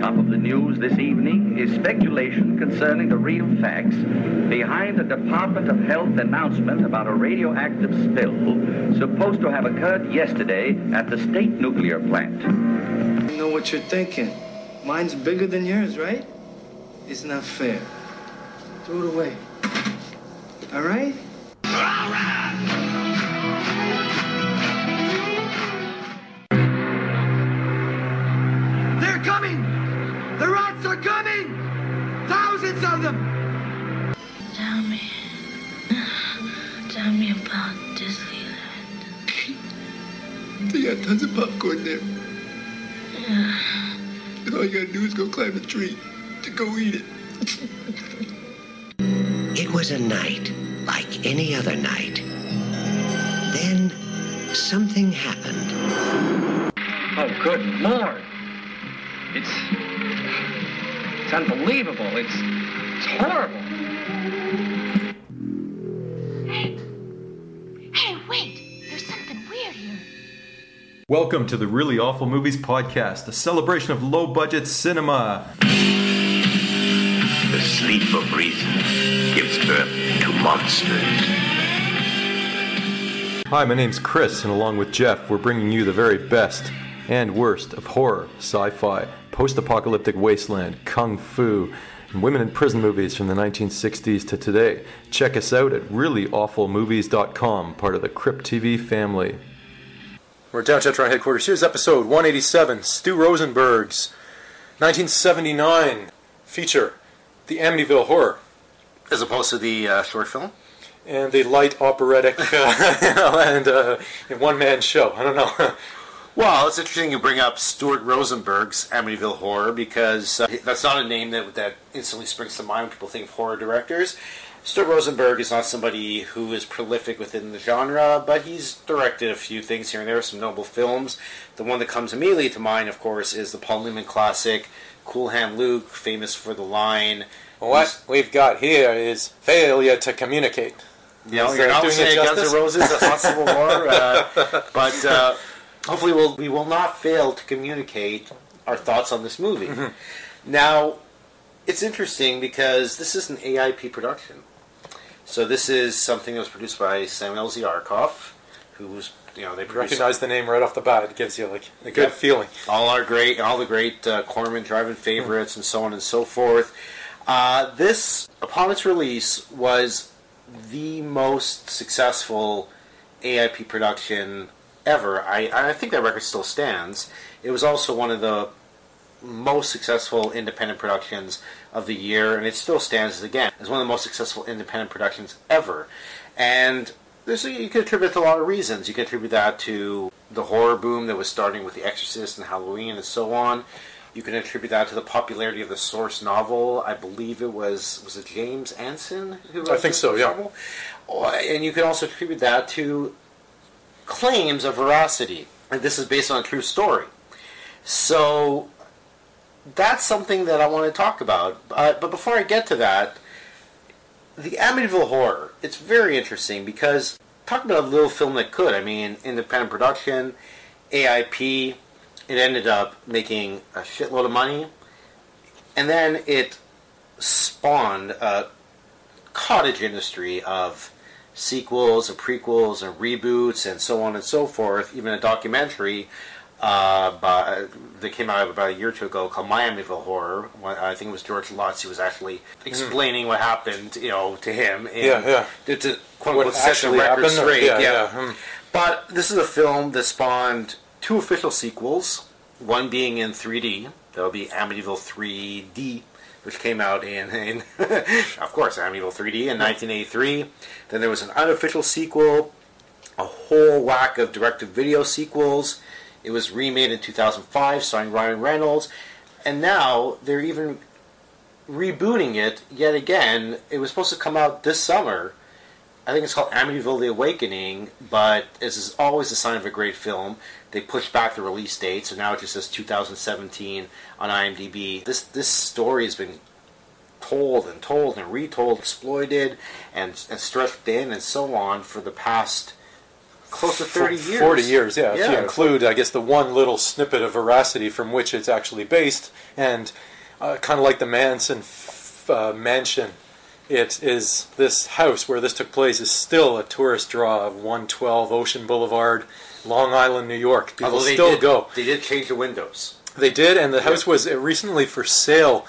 Top of the news this evening is speculation concerning the real facts behind the Department of Health announcement about a radioactive spill supposed to have occurred yesterday at the state nuclear plant. I know what you're thinking. Mine's bigger than yours, right? It's not fair. Throw it away. All right? They're them! Tell me. Tell me about Disneyland. They got tons of popcorn there. And all you gotta do is go climb a tree to go eat it. It was a night like any other night. Then something happened. Oh, good lord! It's it's unbelievable. It's it's horrible. Hey! Hey, wait! There's something weird here. Welcome to the Really Awful Movies Podcast, a celebration of low budget cinema. The sleep of reason gives birth to monsters. Hi, my name's Chris, and along with Jeff, we're bringing you the very best and worst of horror, sci fi, post apocalyptic wasteland, kung fu, and women in prison movies from the 1960s to today. Check us out at reallyawfulmovies.com, part of the Crypt TV family. We're at Down Chetron headquarters. Here's episode 187 Stu Rosenberg's 1979 feature, The Amityville Horror. as opposed to the uh, short film. and the light operatic uh, you know, and uh, one man show. I don't know. Well, it's interesting you bring up Stuart Rosenberg's Amityville Horror because uh, that's not a name that that instantly springs to mind when people think of horror directors. Stuart Rosenberg is not somebody who is prolific within the genre, but he's directed a few things here and there, some notable films. The one that comes immediately to mind, of course, is the Paul Newman classic Cool Hand Luke, famous for the line. what we've got here is failure to communicate. You know, you're not saying Guns N' Roses, that's not Civil War, uh, but uh, hopefully we'll, we will not fail to communicate our thoughts on this movie. Mm-hmm. Now, it's interesting because this is an AIP production. So this is something that was produced by Samuel Z. Arkoff, who's, you know, they produced Recognize the name right off the bat. It gives you like a good Yep. feeling. all our great, all the great uh, Corman driving favorites, and so on and so forth. Uh, this, upon its release, was the most successful AIP production ever. I, I think that record still stands. It was also one of the most successful independent productions of the year, and it still stands again as one of the most successful independent productions ever. And there's you can attribute it to a lot of reasons. You can attribute that to the horror boom that was starting with The Exorcist and Halloween and so on. You can attribute that to the popularity of the source novel. I believe it was was it James Anson who wrote I think so, yeah. novel? Oh, And you can also attribute that to claims of veracity. And this is based on a true story. So that's something that I want to talk about. Uh, but before I get to that, the Amityville Horror, it's very interesting because talk about a little film that could. I mean, independent production, AIP, it ended up making a shitload of money. And then it spawned a cottage industry of sequels and prequels and reboots and so on and so forth. Even a documentary uh, by, that came out about a year or two ago called My Amityville Horror. I think it was George Lutz who was actually explaining what happened, you know, to him. And Yeah, yeah. To, to quote unquote set the record straight. Yeah, yeah. yeah, hmm. But this is a film that spawned two official sequels. One being in 3D. That'll be Amityville 3D, which came out in, in of course, Amityville 3D in 1983. Then there was an unofficial sequel, a whole whack of direct-to-video sequels. It was remade in 2005, starring Ryan Reynolds, and now they're even rebooting it yet again. It was supposed to come out this summer. I think it's called Amityville: The Awakening, but this is always a sign of a great film, they pushed back the release date, so now it just says 2017 on IMDb. This this story has been told and told and retold, exploited and, and stretched in and so on for the past close to 30 years. 40 years, yeah. If you include, I guess, the one little snippet of veracity from which it's actually based, and uh, kind of like the Manson f- uh, mansion, it is this house where this took place is still a tourist draw of 112 Ocean Boulevard, Long Island, New York. People Although they still did, go. They did change the windows. They did, and the house was recently for sale.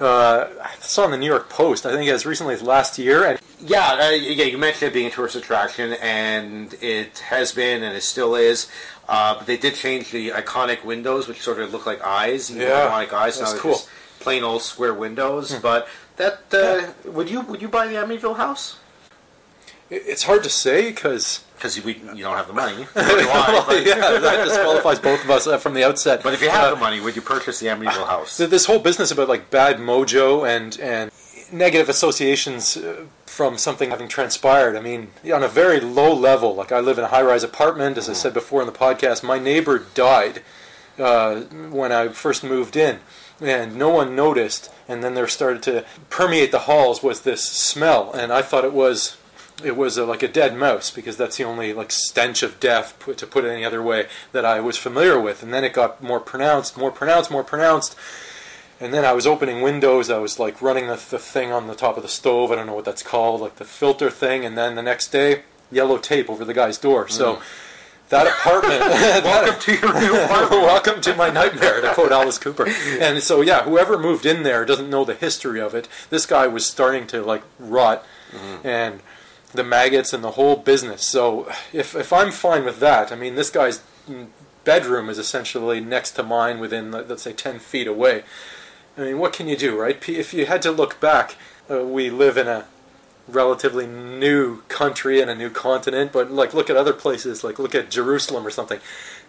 Uh, I saw in the New York Post. I think as recently as last year, and Yeah, uh, yeah. You mentioned it being a tourist attraction, and it has been, and it still is. Uh, but they did change the iconic windows, which sort of look like eyes. Yeah, iconic eyes. that's cool. just plain old square windows. But that uh, would you would you buy the Amityville house? it's hard to say because Because you, you don't have the money. Nor do yeah, that disqualifies both of us uh, from the outset. But if you have Uh, the money, would you purchase the Amityville house? this whole business about like bad mojo and and negative associations uh, from something having transpired. I mean, on a very low level, like I live in a high-rise apartment. As I said before in the podcast, my neighbor died uh, when I first moved in, and no one noticed. And then there started to permeate the halls was this smell, and I thought it was it was uh, like a dead mouse because that's the only like stench of death, to put it any other way, that I was familiar with. And then it got more pronounced, more pronounced, more pronounced. And then I was opening windows. I was like running the, the thing on the top of the stove. I don't know what that's called, like the filter thing. And then the next day, yellow tape over the guy's door. So that apartment. Welcome to your new apartment. Welcome to my nightmare, to quote Alice Cooper. And so, yeah, whoever moved in there doesn't know the history of it. This guy was starting to like rot, and the maggots and the whole business. So, if if I'm fine with that, I mean, this guy's bedroom is essentially next to mine, within let- let's say ten feet away. I mean, what can you do, right? If you had to look back, uh, we live in a relatively new country and a new continent, but like look at other places, like look at Jerusalem or something,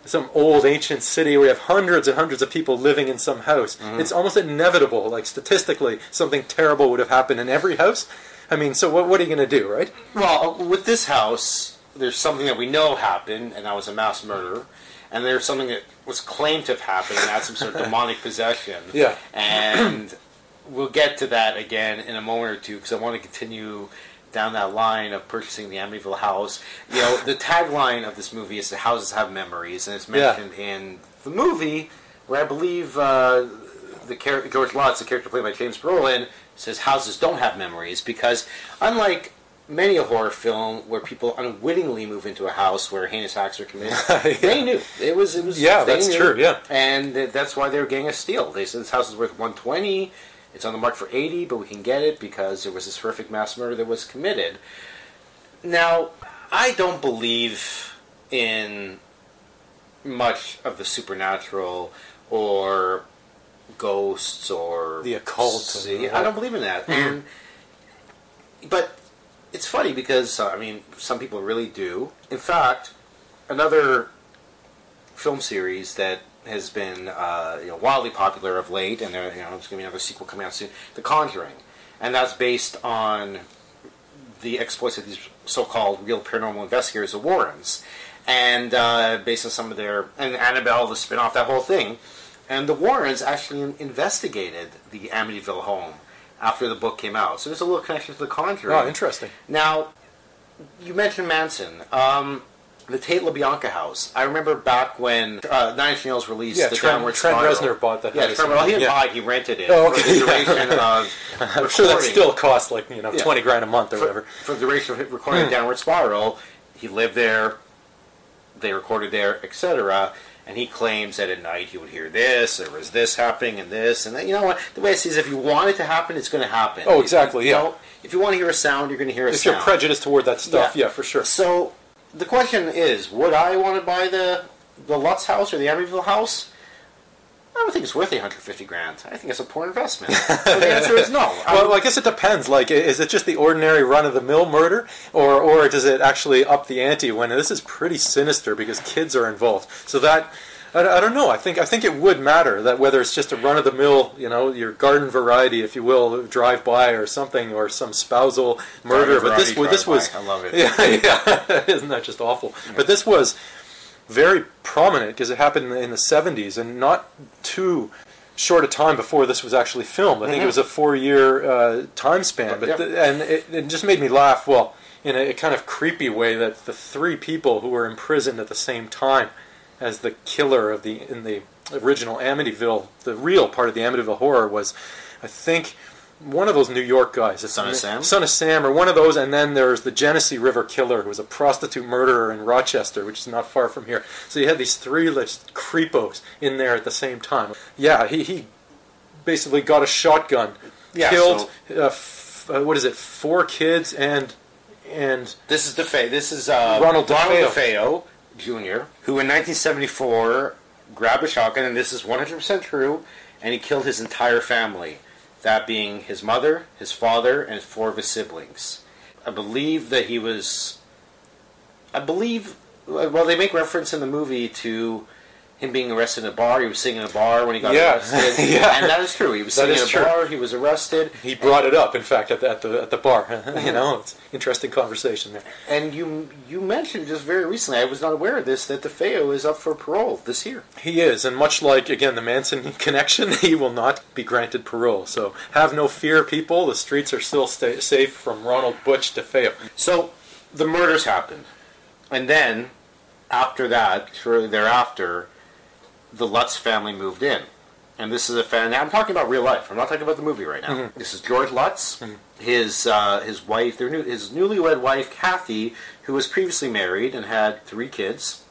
some old ancient city where you have hundreds and hundreds of people living in some house. Mm-hmm. It's almost inevitable, like statistically, something terrible would have happened in every house. I mean, so what, what are you going to do, right? Well, with this house, there's something that we know happened, and that was a mass murder. And there's something that was claimed to have happened, and that's some sort of demonic possession. Yeah. And we'll get to that again in a moment or two, because I want to continue down that line of purchasing the Amityville house. You know, the tagline of this movie is "The houses have memories," and it's Yeah. mentioned in the movie where I believe uh, the character George Lutz, the character played by James Brolin, says houses don't have memories because unlike many a horror film where people unwittingly move into a house where heinous acts are committed, they knew it was it was Yeah, that's knew. true, yeah. and that's why they were getting a steal. They said this house is worth one twenty. It's on the market for eighty, but we can get it because there was this horrific mass murder that was committed. Now, I don't believe in much of the supernatural or ghosts or The occult. See, I don't believe in that. And but it's funny because uh, I mean, some people really do. In fact, another film series that has been uh, you know, wildly popular of late, and there, you know, there's going to be another sequel coming out soon, The Conjuring, and that's based on the exploits of these so-called real paranormal investigators, the Warrens, and uh, based on some of their and Annabelle, the spin-off, that whole thing. And the Warrens actually investigated the Amityville home after the book came out. So there's a little connection to the Conjuring. Oh, interesting. Now, you mentioned Manson. Um, the Tate LaBianca house. I remember back when uh, Nine Inch Nails released Yeah, the Trent- Downward Trent Spiral. Reznor bought that Yeah, house. Trent, well, he didn't Yeah. buy it; he rented it Oh, for okay, the duration yeah. of. I'm sure that still cost like you know Yeah. twenty grand a month or for, whatever. for the duration of recording Hmm. Downward Spiral. He lived there. They recorded there, etc. And he claims that at night he would hear this, there was this happening, and this, and that. You know what? The way I see it is, if you want it to happen, it's going to happen. Oh, exactly, You yeah. know, if you want to hear a sound, you're going to hear a If sound. you're prejudiced toward that stuff, Yeah. yeah, for sure. So the question is, would I want to buy the the Lutz house or the Amityville house? I don't think it's worth 150 grand. I think it's a poor investment. so the answer is no. Well, I guess it depends. Like, is it just the ordinary run-of-the-mill murder, or or does it actually up the ante when this is pretty sinister because kids are involved? So that I, I don't know. I think I think it would matter that whether it's just a run-of-the-mill, you know, your garden variety, if you will, drive-by or something, or some spousal murder. Garden But this was this was. I love it. Yeah, yeah. Isn't that just awful? But this was very prominent because it happened in the 70s and not too short a time before this was actually filmed. I think Mhm. it was a four-year uh, time span, but Yep. th- and it, it just made me laugh. Well, in a, kind of creepy way that the three people who were imprisoned at the same time as the killer of the in the original Amityville, the real part of the Amityville horror was, I think, one of those New York guys, Son of Sam? Son of Sam, or one of those, and then there's the Genesee River Killer, who was a prostitute murderer in Rochester, which is not far from here. So you had these three list creepos in there at the same time. Yeah, he, he basically got a shotgun, Yeah, killed uh, f- uh, what is it, four kids and and This is DeFeo. This is uh, Ronald DeFeo. DeFeo Jr., who in 1974 grabbed a shotgun, and this is 100% true, and he killed his entire family. That being his mother, his father, and four of his siblings. I believe that he was. I believe. Well, they make reference in the movie to him being arrested in a bar. He was singing in a bar when he got Yeah. arrested. Yeah. And that is true. He was That singing in a true. bar. He was arrested. he brought it up. In fact, at the at the, at the bar, you know, it's interesting conversation there. And you you mentioned just very recently, I was not aware of this, that the DeFeo is up for parole this year. He is, and much like again the Manson connection, he will not be granted parole. So have no fear, people. The streets are still sta safe from Ronald Butch to DeFeo. So the murders happened, and then after that, shortly thereafter, the Lutz family moved in. And this is a fan. Now I'm talking about real life. I'm not talking about the movie right now. This is George Lutz, his uh, his wife, their new his newlywed wife Kathy, who was previously married and had three kids.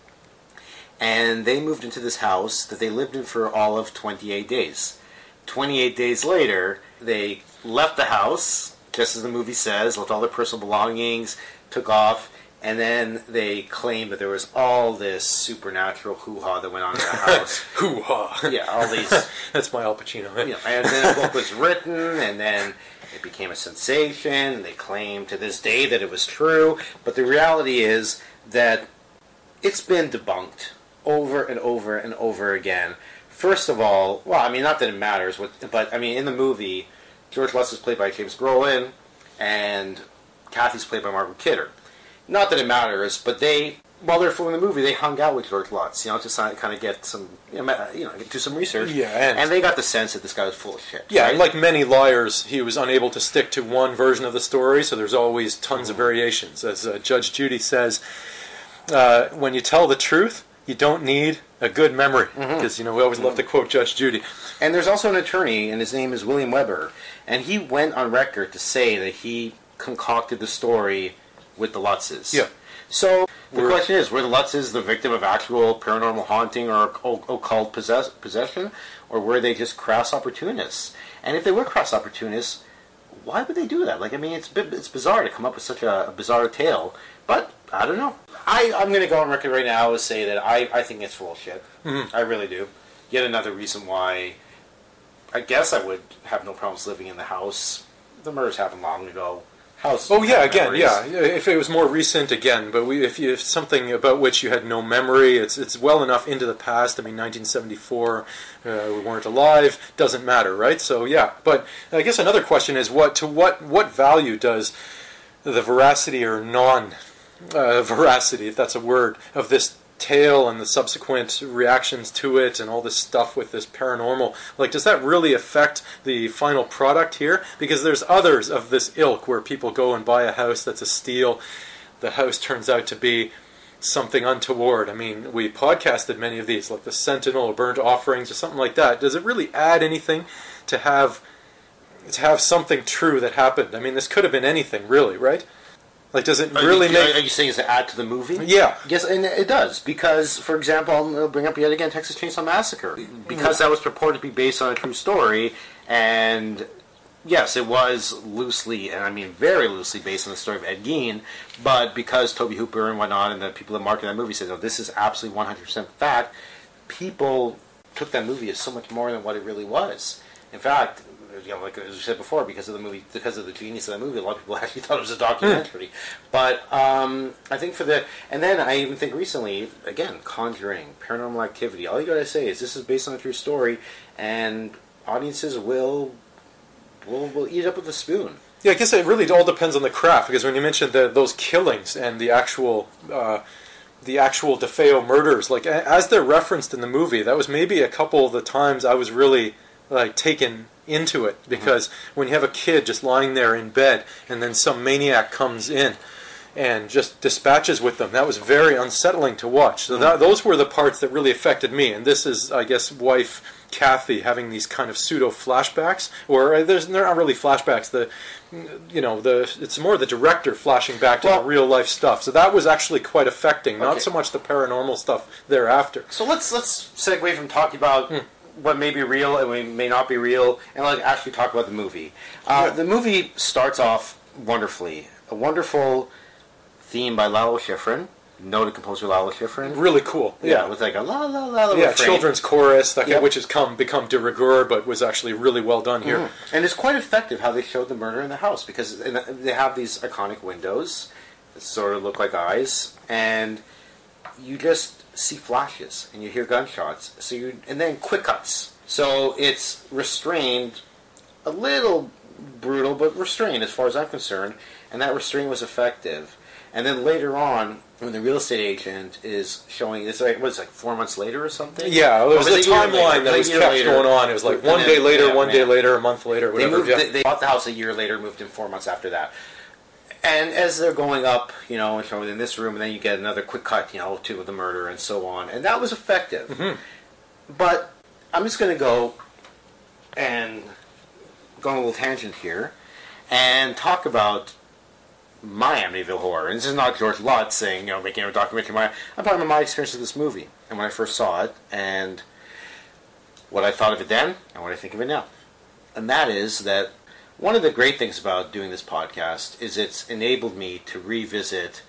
And they moved into this house that they lived in for all of 28 days. 28 days later, they left the house, just as the movie says, left all their personal belongings, took off, and then they claimed that there was all this supernatural hoo-ha that went on in the house. Hoo ha! yeah, all these That's my Al Pacino. you know, and then a book was written, and then it became a sensation. And they claim to this day that it was true, but the reality is that it's been debunked over and over and over again. First of all, well, I mean, not that it matters, what, but I mean, in the movie, George Lutz is played by James Brolin, and Kathy's played by Margaret Kidder. Not that it matters, but they, while they're filming the movie, they hung out with George Lutz, you know, to kind of get some, you know, ma- you know, do some research. Yeah, and- and they got the sense that this guy was full of shit. Yeah, right? and like many liars, he was unable to stick to one version of the story, so there's always tons of variations. As uh, Judge Judy says, uh, when you tell the truth, you don't need a good memory. Because, you know, we always love to quote Judge Judy. And there's also an attorney, and his name is William Weber, and he went on record to say that he concocted the story with the Lutzes. Yeah. So the Were- question is, were the Lutzes the victim of actual paranormal haunting or occult possess- possession, or were they just crass opportunists? And if they were crass opportunists, why would they do that? Like, I mean, it's it's bizarre to come up with such a, a bizarre tale, but I don't know. I, I'm going to go on record right now and say that I, I think it's full of shit. Mm-hmm. I really do. Yet another reason why I guess I would have no problems living in the house. The murders happened long ago. House. Oh yeah, again, memories. yeah. If it was more recent, again, but we, if you if something about which you had no memory, it's it's well enough into the past. I mean, 1974, uh, we weren't alive. Doesn't matter, right? So yeah. But I guess another question is what to what what value does the veracity or non uh, veracity, if that's a word, of this tale and the subsequent reactions to it and all this stuff with this paranormal like does that really affect the final product here? Because there's others of this ilk where people go and buy a house that's a steal. The house turns out to be something untoward. I mean we podcasted many of these like the sentinel or burnt offerings or something like that. Does it really add anything to have to have something true that happened? I mean this could have been anything really right like does it Are really you, make Are you saying it's to add to the movie? Yeah. Yes, and it does because, for example, I'll bring up yet again Texas Chainsaw Massacre because hmm. that was purported to be based on a true story, and yes, it was loosely, and I mean very loosely, based on the story of Ed Gein. But because Tobe Hooper and whatnot, and the people that marketed that movie said, "No, this is absolutely one hundred percent fact," people took that movie as so much more than what it really was. In fact, you know, like as we said before, because of the movie, because of the genius of that movie, a lot of people actually thought it was a documentary. But um, I think for the, and then I even think recently, again, Conjuring, Paranormal Activity. All you gotta say is this is based on a true story, and audiences will will will eat it up with a spoon. Yeah, I guess it really all depends on the craft because when you mentioned the, those killings and the actual uh, the actual DeFeo murders, like as they're referenced in the movie, that was maybe a couple of the times I was really like taken into it because when you have a kid just lying there in bed and then some maniac comes in and just dispatches with them. That was very unsettling to watch. So that, those were the parts that really affected me. And this is, I guess, wife Kathy having these kind of pseudo flashbacks, or uh, there's they're not really flashbacks. The you know the it's more the director flashing back to Well- the real life stuff. So that was actually quite affecting. Not Okay. so much the paranormal stuff thereafter. So let's let's segue from talking about Hmm. What may be real and what may not be real, and like actually talk about the movie. Uh, The movie starts off wonderfully. A wonderful theme by Lalo Schifrin, noted composer Lalo Schifrin. Really cool. Yeah, with like a la la la la Yeah, refrain. children's chorus, that, Yep. which has come become de rigueur, but was actually really well done here. Mhm. And it's quite effective how they showed the murder in the house because they have these iconic windows that sort of look like eyes, and you just see flashes and you hear gunshots. So you and then quick cuts. So it's restrained, a little brutal, but restrained as far as I'm concerned, and that restraint was effective. And then later on, when the real estate agent is showing, it's like what is it, like four months later or something? Yeah, it there was a it year later? timeline that was kept later. going on. It was like one then- day later, yeah, one day later, a month later, They whatever. moved. yeah. They, they bought the house a year later, moved in four months after that. And as they're going up, you know, and showing in this room, and then you get another quick cut, you know, to the murder and so on, and that was effective. Mm-hmm. But I'm just going to go and go on a little tangent here and talk about my Amityville horror. And this is not George Lutz saying, you know, making a documentary. My, I'm talking about my experience with this movie and when I first saw it, and what I thought of it then, and what I think of it now. And that is that one of the great things about doing this podcast is it's enabled me to revisit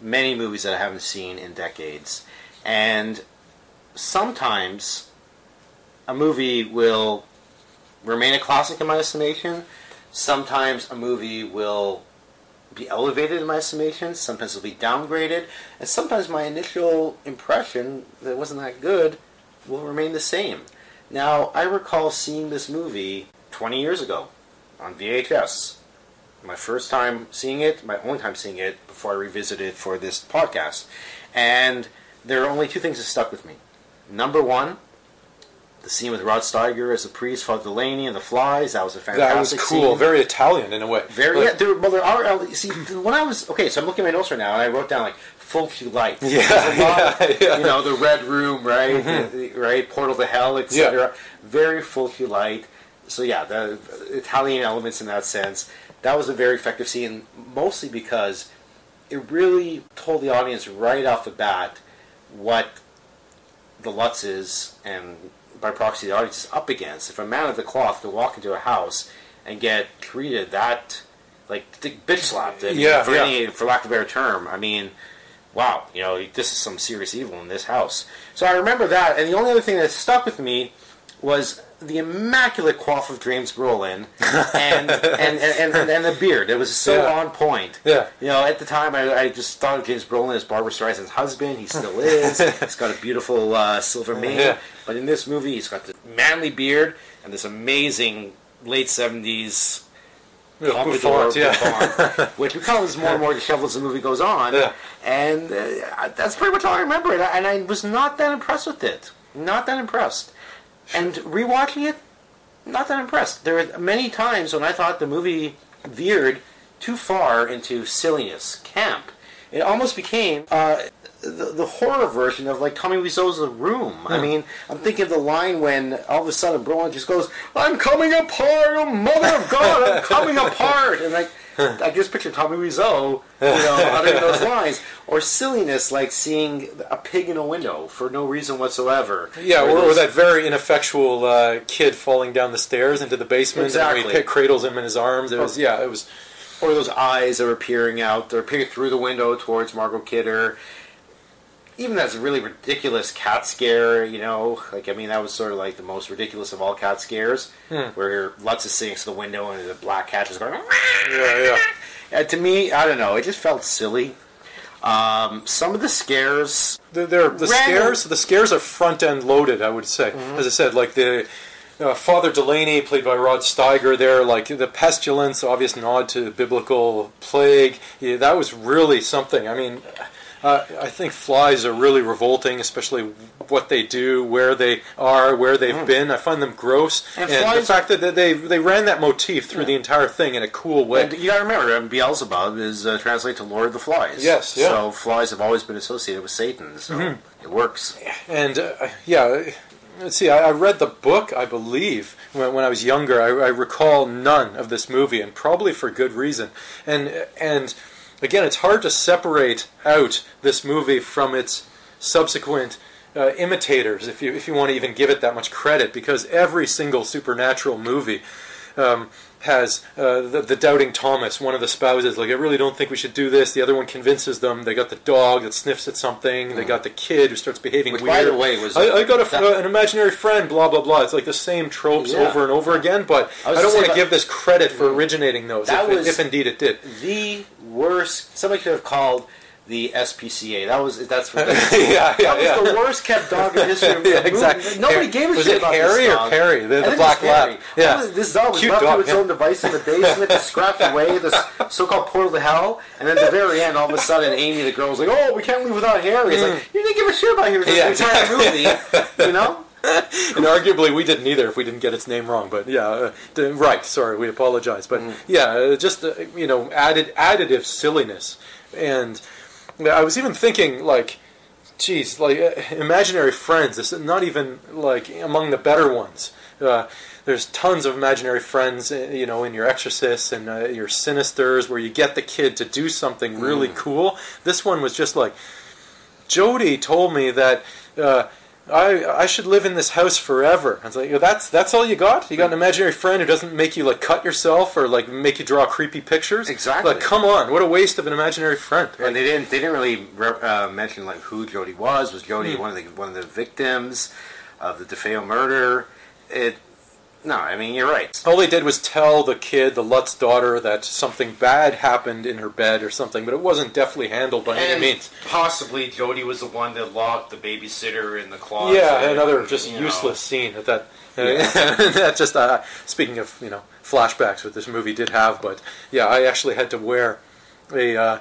many movies that I haven't seen in decades. And sometimes a movie will remain a classic in my estimation. Sometimes a movie will be elevated in my estimation. Sometimes it'll be downgraded. And sometimes my initial impression that wasn't that good will remain the same. Now, I recall seeing this movie 20 years ago on VHS. My first time seeing it, my only time seeing it before I revisited it for this podcast. And there are only two things that stuck with me. Number one, the scene with Rod Steiger as the priest, Father Delaney, and the flies. That was a fantastic that was cool. scene. Very Italian in a way. Very, Like- yeah, there, well, there are. uh, See, when I was okay, so I'm looking at my notes right now, and I wrote down like Fulci lights. Yeah, yeah, yeah. You know, the red room, right, Mhm. the- the- right, portal to hell, etc. Very Fulci light. So yeah, the, Italian elements in that sense. That was a very effective scene, mostly because it really told the audience right off the bat what the Lutz is, and by proxy, the audience is up against. If a man of the cloth could walk into a house and get treated that, like, bitch slapped, I mean, Yeah, for, yeah. any, for lack of a better term, I mean, wow, you know, this is some serious evil in this house. So I remember that, and the only other thing that stuck with me was the immaculate coif of James Brolin and, and, and, and, and the beard. It was so Yeah. on point. Yeah. You know, at the time, I, I just thought of James Brolin as Barbra Streisand's husband. He still is. he's got a beautiful uh, silver mane. Yeah. But in this movie, he's got this manly beard and this amazing late 70s Yeah, pompadour yeah. which becomes more and more disheveled as the movie goes on. Yeah. And uh, that's pretty much all I remember. And I, and I was not that impressed with it. Not that impressed. And rewatching it, not that impressed. There were many times when I thought the movie veered too far into silliness, camp. It almost became uh, the, the horror version of like Tommy Wiseau's The Room. I Hmm. mean, I'm thinking of the line when all of a sudden Brolin just goes, "I'm coming apart, oh mother of God, I'm coming apart," and like. I just picture Tommy Wiseau, you know, uttering those lines, or silliness like seeing a pig in a window for no reason whatsoever. Yeah, Or or, or that very ineffectual uh, kid falling down the stairs into the basement Exactly. and he cradles him in his arms. It was yeah, it was or those eyes that were peering out, they're peering through the window towards Margot Kidder. Even that's a really ridiculous cat scare, you know, like I mean that was sort of like the most ridiculous of all cat scares, Hmm. where Lutz is sitting to the window and the black cat is going. yeah, yeah. And to me, I don't know, it just felt silly. Um, some of the scares, the, they're, the Random- scares the scares are front end loaded i would say Mm-hmm. as i said like the uh, father delaney played by rod steiger there like the pestilence obvious nod to biblical plague yeah, that was really something i mean Uh, I think flies are really revolting, especially what they do, where they are, where they've been. I find them gross, Mm. And and, the fact that they they ran that motif through Yeah. the entire thing in a cool way. And you gotta remember, um, Beelzebub is uh, translated to Lord of the Flies. Yes, yeah. So flies have always been associated with Satan, so Mhm. it works. And uh, yeah, let's see. I, I read the book, I believe, when, when I was younger. I, I recall none of this movie, and probably for good reason. And and again, it's hard to separate out this movie from its subsequent. Uh, imitators, if you if you want to even give it that much credit, because every single supernatural movie um, has uh, the, the doubting Thomas, one of the spouses, like I really don't think we should do this. The other one convinces them. They got the dog that sniffs at something. They got the kid who starts behaving Which, weird. by the way, was- I, I got a, uh, an imaginary friend. Blah blah blah. It's like the same tropes Yeah. over and over again. But I I, don't want to give this credit for originating those. That if, was- if indeed it did. The worst. Somebody could have called the SPCA. That was that's what Yeah, yeah, that was yeah. the worst kept dog in history. of Yeah, exactly. Nobody Har- gave a was shit it about Harry this or dog. Perry? The- I the think it black lab. Yeah. Was- This dog was Cute left to its yeah. own device in the basement to scratch away this so-called portal to hell. And then at the very end, all of a sudden, Amy, the girl, was like, "Oh, we can't leave without Harry." It's like you didn't give a shit about Harry for Yeah, the entire movie. You know. and arguably we didn't either if we didn't get its name wrong. But yeah, uh, d- right. Sorry, we apologize. But yeah, uh, just uh, you know, added additive silliness, and I was even thinking like, geez, like uh, imaginary friends. This is not even like among the better ones. Uh, there's tons of imaginary friends, uh, you know, in your Exorcists and uh, your Sinisters, where you get the kid to do something really cool. This one was just like, Jody told me that uh, I I should live in this house forever. I was like, that's that's all you got? You got an imaginary friend who doesn't make you like cut yourself or like make you draw creepy pictures? Exactly. Like, come on, what a waste of an imaginary friend. And they didn't. They didn't really re- uh, mention like who Jody was. Was Jody Hmm. one of the one of the victims of the DeFeo murder? It. No, I mean you're right. All they did was tell the kid, the Lutz daughter, that something bad happened in her bed or something, but it wasn't deftly handled by any means. possibly Jody was the one that locked the babysitter in the closet. Yeah, another just you know. useless scene at that. Yeah. that just uh, speaking of you know flashbacks, what this movie did have, but yeah, I actually had to wear a uh,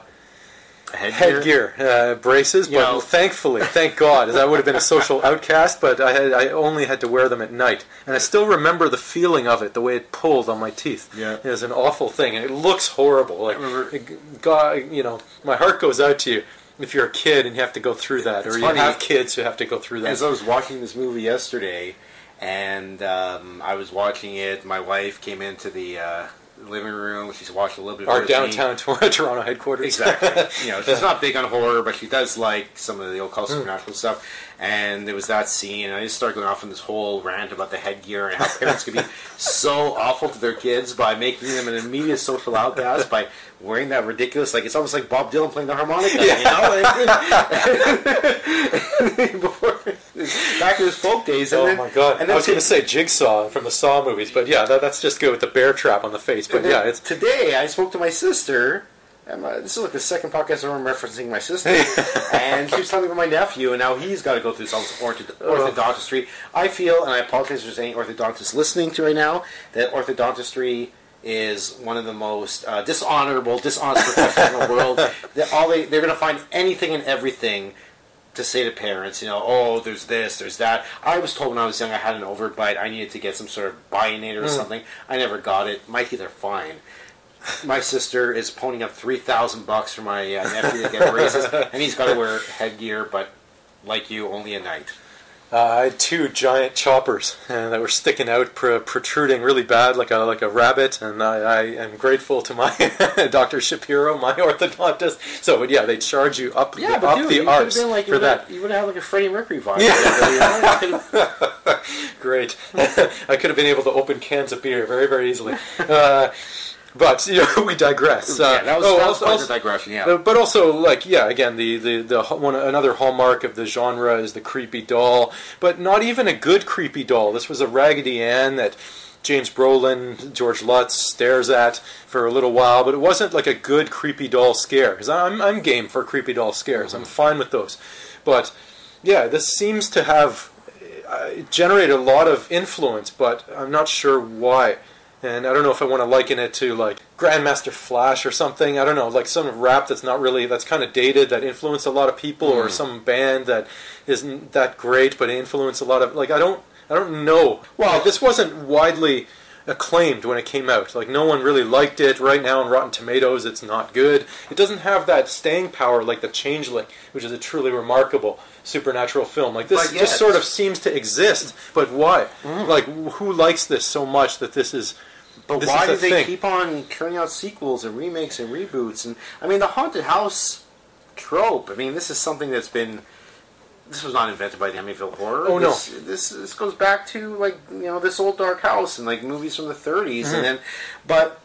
Headgear? headgear uh, braces, You but know- thankfully, thank God, as I would have been a social outcast. But I had I only had to wear them at night, and I still remember the feeling of it, the way it pulled on my teeth. Yeah. it was an awful thing, and it looks horrible. Like God, you know, my heart goes out to you. If you're a kid and you have to go through that, It's or funny. you have kids who have to go through that, As I was watching this movie yesterday, and um, I was watching it, my wife came into the uh, living room. She's watched a little bit. of our me. downtown Tor- Toronto headquarters. Exactly. you know, she's not big on horror, but she does like some of the Hmm. occult supernatural stuff. And there was that scene, and I just started going off on this whole rant about the headgear and how parents could be so awful to their kids by making them an immediate social outcast by wearing that ridiculous, like it's almost like Bob Dylan playing the harmonica, you know? Before, back in his folk days. And oh then, my god! And I was going to- say Jigsaw from the Saw movies, but yeah, that, that's just good with the bear trap on the face. But yeah, it's today I spoke to my sister. And my, this is like the second podcast I'm referencing my sister, and she was telling me about my nephew, and now he's got to go through this ortho- orthodontistry. I feel, and I apologize for any orthodontists listening to right now, that orthodontistry is one of the most uh, dishonorable, dishonest professions in the world. That all they they're going to find anything and everything to say to parents, you know, oh, there's this, there's that. I was told when I was young I had an overbite. I needed to get some sort of bionator or Mm. something. I never got it. My teeth are fine. My sister is ponying up three thousand bucks for my uh, nephew to get braces, and he's got to wear headgear, but like you, only at night. Uh, I had two giant choppers uh, that were sticking out, pr- protruding really bad, like a like a rabbit. And I, I am grateful to my Dr. Shapiro, my orthodontist. So, but yeah, they charge you up the, up dude, the you could arse have been like, you for would have- that. You would have had like a Freddie Mercury vibe. Yeah. You know? You could've- Great. I could have been able to open cans of beer very, very easily. Uh, but you know, we digress. Uh, yeah, that was, oh, that was also- also- digression. Yeah. Uh, but also, like, yeah, again, the the the one another hallmark of the genre is the creepy doll, but not even a good creepy doll. This was a Raggedy Ann that James Brolin, George Lutz stares at for a little while, but it wasn't like a good creepy doll scare. Because I'm I'm game for creepy doll scares. I'm fine with those, but yeah, this seems to have uh, generated a lot of influence, but I'm not sure why. And I don't know if I want to liken it to like Grandmaster Flash or something. I don't know, like some rap that's not really that's kind of dated that influenced a lot of people, or hmm. some band that isn't that great but influenced a lot of like I don't I don't know. Well, this wasn't widely acclaimed when it came out. Like no one really liked it. Right now on Rotten Tomatoes, it's not good. It doesn't have that staying power like The Changeling, which is a truly remarkable supernatural film. Like this just sort of seems to exist, but why? Hmm. Like who likes this so much that this is? But this why the do they thing? keep on turning out sequels and remakes and reboots? And I mean, the haunted house trope. I mean, this is something that's been. This was not invented by the Amityville Horror. Oh, no. this, This this goes back to like you know this old dark house and like movies from the 30s, Mhm. and then, but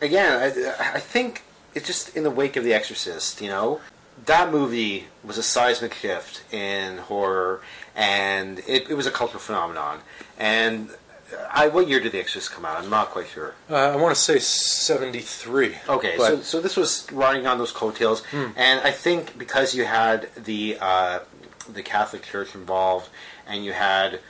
again, I, I think it's just in the wake of The Exorcist. You know, that movie was a seismic shift in horror, and it, it was a cultural phenomenon. And I, what year did The Exorcist come out? I'm not quite sure. Uh, I want to say seventy three. Okay, so, so this was riding on those coattails, and I think because you had the uh, the Catholic Church involved, and you had,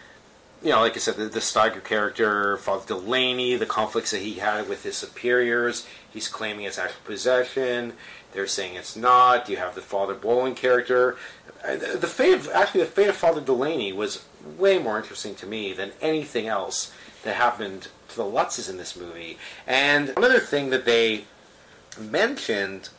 you know, like I said, the, the Steiger character, Father Delaney, the conflicts that he had with his superiors, he's claiming it's actual possession. They're saying it's not. You have the Father Boland character. Uh, The the fate of actually the fate of Father Delaney was way more interesting to me than anything else that happened to the Lutzes in this movie. And another thing that they mentioned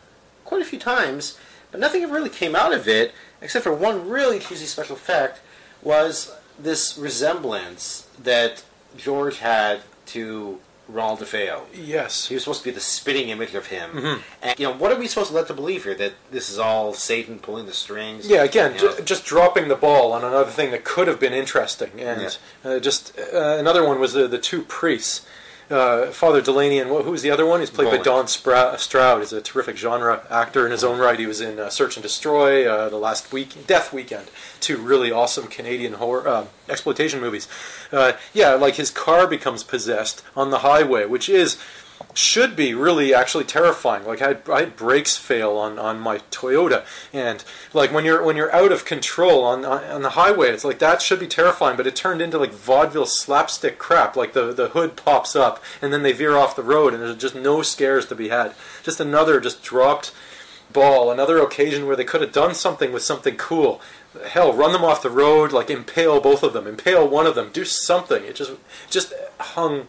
quite a few times, but nothing ever really came out of it, except for one really cheesy special effect, was this resemblance that George had to Ronald DeFeo. Yes. He was supposed to be the spitting image of him. Mhm. And, you know, what are we supposed to let to believe here? That this is all Satan pulling the strings? Yeah, again, You know? ju- just dropping the ball on another thing that could have been interesting, and uh, just uh, another one was the the two priests, uh, Father Delaney and who was the other one? He's played by Don Stroud. He's a terrific genre actor in his own right. He was in uh, Search and Destroy, uh, the last week, Death Weekend, two really awesome Canadian horror uh, exploitation movies. Uh, yeah, like his car becomes possessed on the highway, which is should be really actually terrifying. Like I had, I had brakes fail on, on my Toyota, and like when you're when you're out of control on on the highway, it's like that should be terrifying. But it turned into like vaudeville slapstick crap. Like the the hood pops up, and then they veer off the road, and there's just no scares to be had. Just another just dropped ball. Another occasion where they could have done something with something cool. Hell, run them off the road, like impale both of them, impale one of them, do something. It just just hung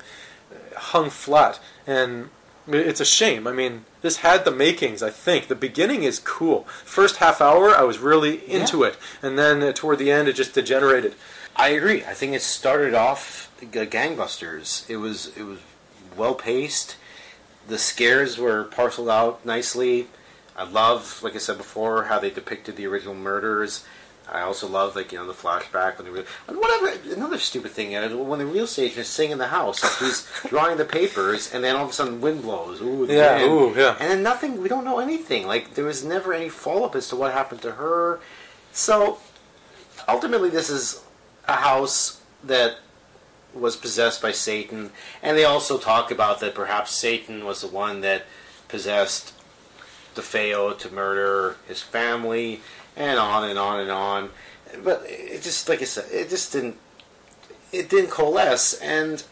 hung flat, and it's a shame. I mean, this had the makings. I think the beginning is cool. First half hour, I was really into it, and then uh, toward the end, it just degenerated. I agree. I think it started off gangbusters. It was it was well paced. The scares were parceled out nicely. I love, like I said before, how they depicted the original murders. I also love, like you know, the flashback when they were and whatever. Another stupid thing is when the real estate is sitting in the house, like he's drawing the papers, and then all of a sudden wind blows. Ooh, Yeah, wind. ooh, yeah. And then nothing. We don't know anything. Like there was never any follow up as to what happened to her. So ultimately, this is a house that was possessed by Satan, and they also talk about that perhaps Satan was the one that possessed DeFeo to murder his family, and on and on and on. But it just, like I said, it just didn't, it didn't coalesce. And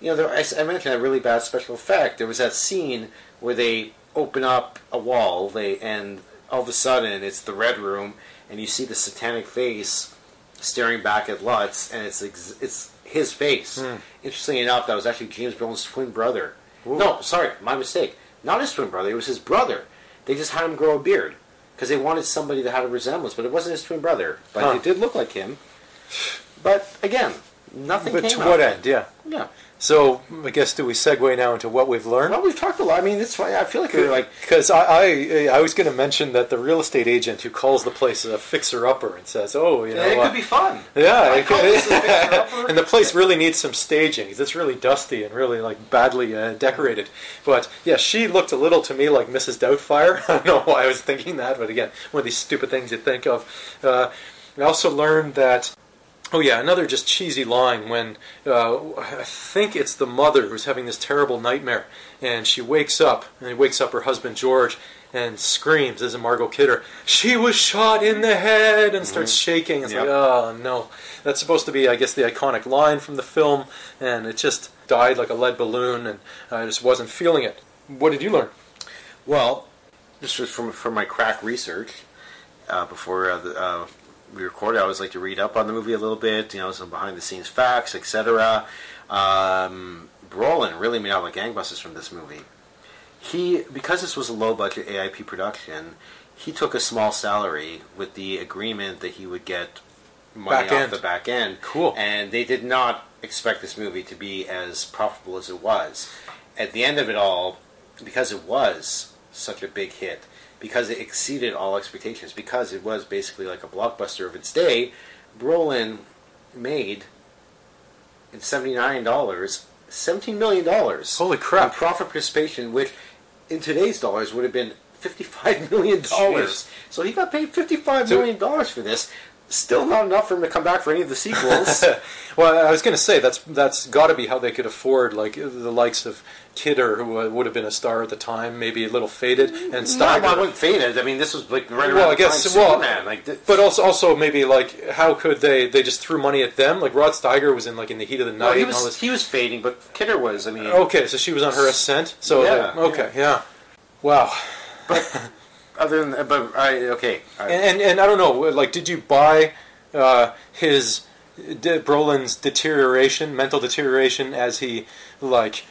you know, there, I, I mentioned a really bad special effect. There was that scene where they open up a wall, they and all of a sudden it's the red room, and you see the satanic face staring back at Lutz, and it's ex- it's his face. Hmm. Interestingly enough, that was actually James Brolin's twin brother. No, sorry, my mistake. Not his twin brother. It was his brother. They just had him grow a beard because they wanted somebody that had a resemblance, but it wasn't his twin brother. But Huh. it did look like him. But again, nothing. But came to what it. end? Yeah. Yeah. So I guess do we segue now into what we've learned? Well, we've talked a lot. I mean, it's I feel like we're like Because I, I, I was going to mention that the real estate agent who calls the place a fixer-upper and says, "Oh, you know, it uh, could be fun. Yeah, it could- and the place really needs some staging. It's really dusty and really like badly uh, decorated. But yeah, she looked a little to me like Mrs. Doubtfire. I don't know why I was thinking that, but again, one of these stupid things you think of. Uh, I also learned that. Oh yeah, another just cheesy line when uh, I think it's the mother who's having this terrible nightmare, and she wakes up and wakes up her husband George and screams as a Margot Kidder, "She was shot in the head!" and starts shaking. It's Yep. like, oh no, that's supposed to be, I guess, the iconic line from the film, and it just died like a lead balloon, and I just wasn't feeling it. What did you learn? Well, this was from from my crack research. Uh, before uh, the, uh, we recorded, I always like to read up on the movie a little bit, you know, some behind the scenes facts, etc. Um, Brolin really made out like gangbusters from this movie. He, because this was a low budget AIP production, he took a small salary with the agreement that he would get money Back off end. the back end. Cool. And they did not expect this movie to be as profitable as it was. At the end of it all, because it was such a big hit, because it exceeded all expectations, because it was basically like a blockbuster of its day, Brolin made in seventy nine dollars seventeen million dollars. Holy crap. In profit participation, which in today's dollars would have been fifty five million dollars. Jeez. So he got paid fifty five So- million dollars for this. Still not enough for him to come back for any of the sequels. well, I was going to say that's that's got to be how they could afford like the likes of Kidder, who uh, would have been a star at the time, maybe a little faded, and no, I wouldn't faded. I mean, this was like right around well, I the guess time well, Superman. Like, th- but also also maybe like how could they they just threw money at them? Like Rod Steiger was in like in the heat of the night. no, he and all was this. he was fading, but Kidder was. I mean, Okay, so she was on her ascent. So Yeah, they- okay, yeah. Wow. But other than that, but I okay. I, And, and and I don't know, like, did you buy uh, his de- Brolin's deterioration, mental deterioration, as he like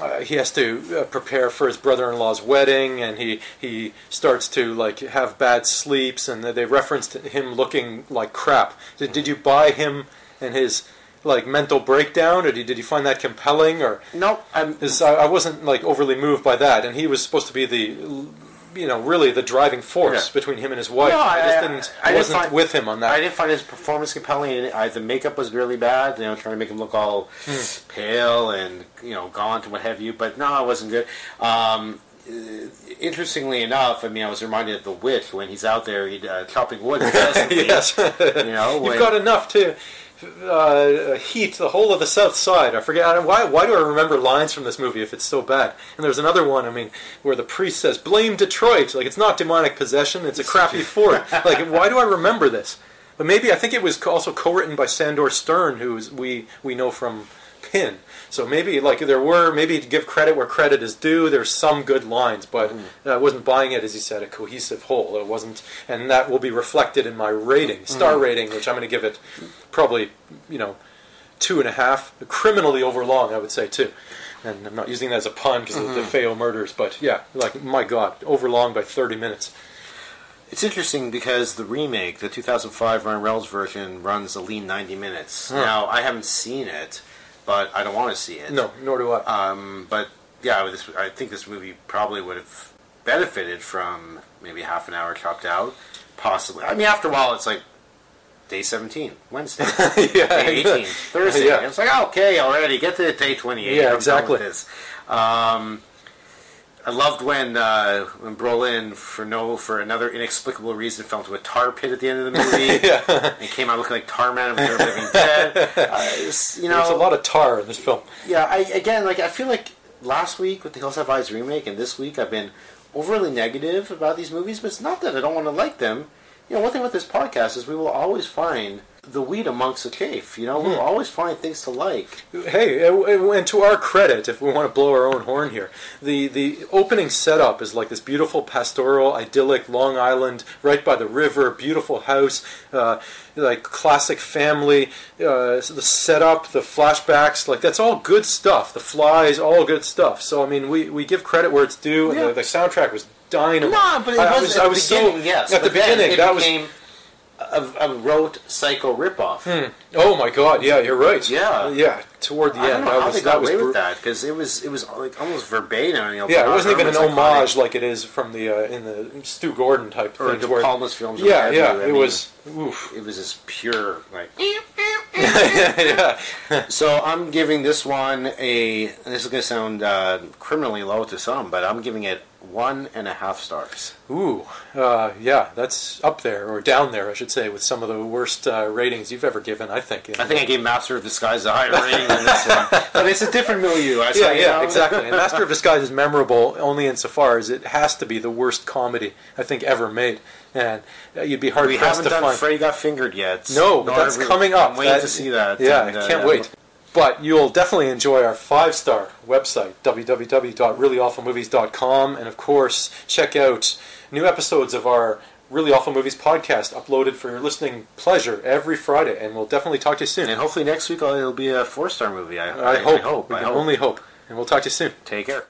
uh, he has to uh, prepare for his brother-in-law's wedding, and he he starts to like have bad sleeps, and they referenced him looking like crap. Did, did you buy him and his like mental breakdown, or did, did you find that compelling, or? no, I'm. I, I wasn't like overly moved by that, and he was supposed to be the, you know, really the driving force Yeah. between him and his wife. No, I, just I- didn't, I didn't wasn't find- with him on that. I didn't find his performance compelling. and I, the makeup was really bad. You know, trying to make him look all Hmm. pale and you know gaunt and what have you. But no, it wasn't good. Um, uh, interestingly enough, I mean, I was reminded of the witch when he's out there he, uh, chopping wood. yes, you know, you've when- got enough to uh, heat the whole of the South Side. I forget I don't- why. Why do I remember lines from this movie if it's so bad? And there's another one. I mean, where the priest says, "Blame Detroit." Like it's not demonic possession; it's a crappy Ford. Like why do I remember this? But maybe I think it was also co-written by Sandor Stern, who is, we we know from Pin. So maybe like there were maybe to give credit where credit is due. There's some good lines, but hmm. I wasn't buying it as he said a cohesive whole. It wasn't, and that will be reflected in my rating, hmm. star rating, which I'm going to give it probably you know two and a half. Criminally overlong, I would say too. And I'm not using that as a pun because of the hmm. Feo murders, but yeah, like my God, overlong by 30 minutes. It's interesting because the remake, the 2005 Ryan Reynolds version, runs a lean 90 minutes. Now, I haven't seen it, but I don't want to see it. No, nor do I. Um, but yeah, this, I think this movie probably would have benefited from maybe half an hour chopped out, possibly. I mean, after a while, it's like day 17, Wednesday, yeah, day 18, Thursday. Yeah. It's like, okay, already, get to day 28. Yeah, I'm exactly. Um, I loved when uh, when Brolin, for no for another inexplicable reason, fell into a tar pit at the end of the movie. yeah. and came out looking like Tarman of the Living Dead. Uh, you know, There's a lot of tar in this film. yeah, I again like I feel like last week with the Hills Have Eyes remake and this week I've been overly negative about these movies, but it's not that I don't want to like them. You know, one thing with this podcast is we will always find the wheat amongst the chaff. You know, we'll always find things to like. Hey, and to our credit, if we want to blow our own horn here, the the opening setup is like this beautiful pastoral, idyllic Long Island, right by the river, beautiful house, uh, like classic family. Uh, the setup, the flashbacks, like that's all good stuff. The flies, all good stuff. So I mean, we, we give credit where it's due, Yeah. the, the soundtrack was dynamite. No, but it I, I was, was, at I the was beginning, so yes. at the beginning that was. A, a rote psycho ripoff. Oh my God! Yeah, you're right. Yeah. yeah. Toward the I end, how was they that got was away with that because it was it was like almost verbatim. You know, Yeah, it wasn't even an homage like it is from the uh, in the Stu Gordon type or things. the where- Palmas films. or yeah, yeah. I it mean, was. Oof. It was just pure like. yeah, So I'm giving this one a. This is going to sound uh, criminally low to some, but I'm giving it one and a half stars. ooh, uh, yeah, that's up there or down there, I should say, with some of the worst uh, ratings you've ever given. I think. I think I gave Master of Disguise a higher rating than this one, but it's a different milieu. I Yeah, yeah, exactly. And Master of Disguise is memorable only insofar as it has to be the worst comedy I think ever made, and uh, you'd be hard We pressed haven't to done find. Freddy Got Fingered yet. No, but that's coming up. I'm waiting That- to see that. Yeah, and, I uh, can't wait. But you'll definitely enjoy our five star website, www.reallyawfulmovies.com. And of course, check out new episodes of our Really Awful Movies podcast uploaded for your listening pleasure every Friday. And we'll definitely talk to you soon. And hopefully next week it'll be a four star movie. I, I, hope. I hope. I hope. only hope. And we'll talk to you soon. Take care.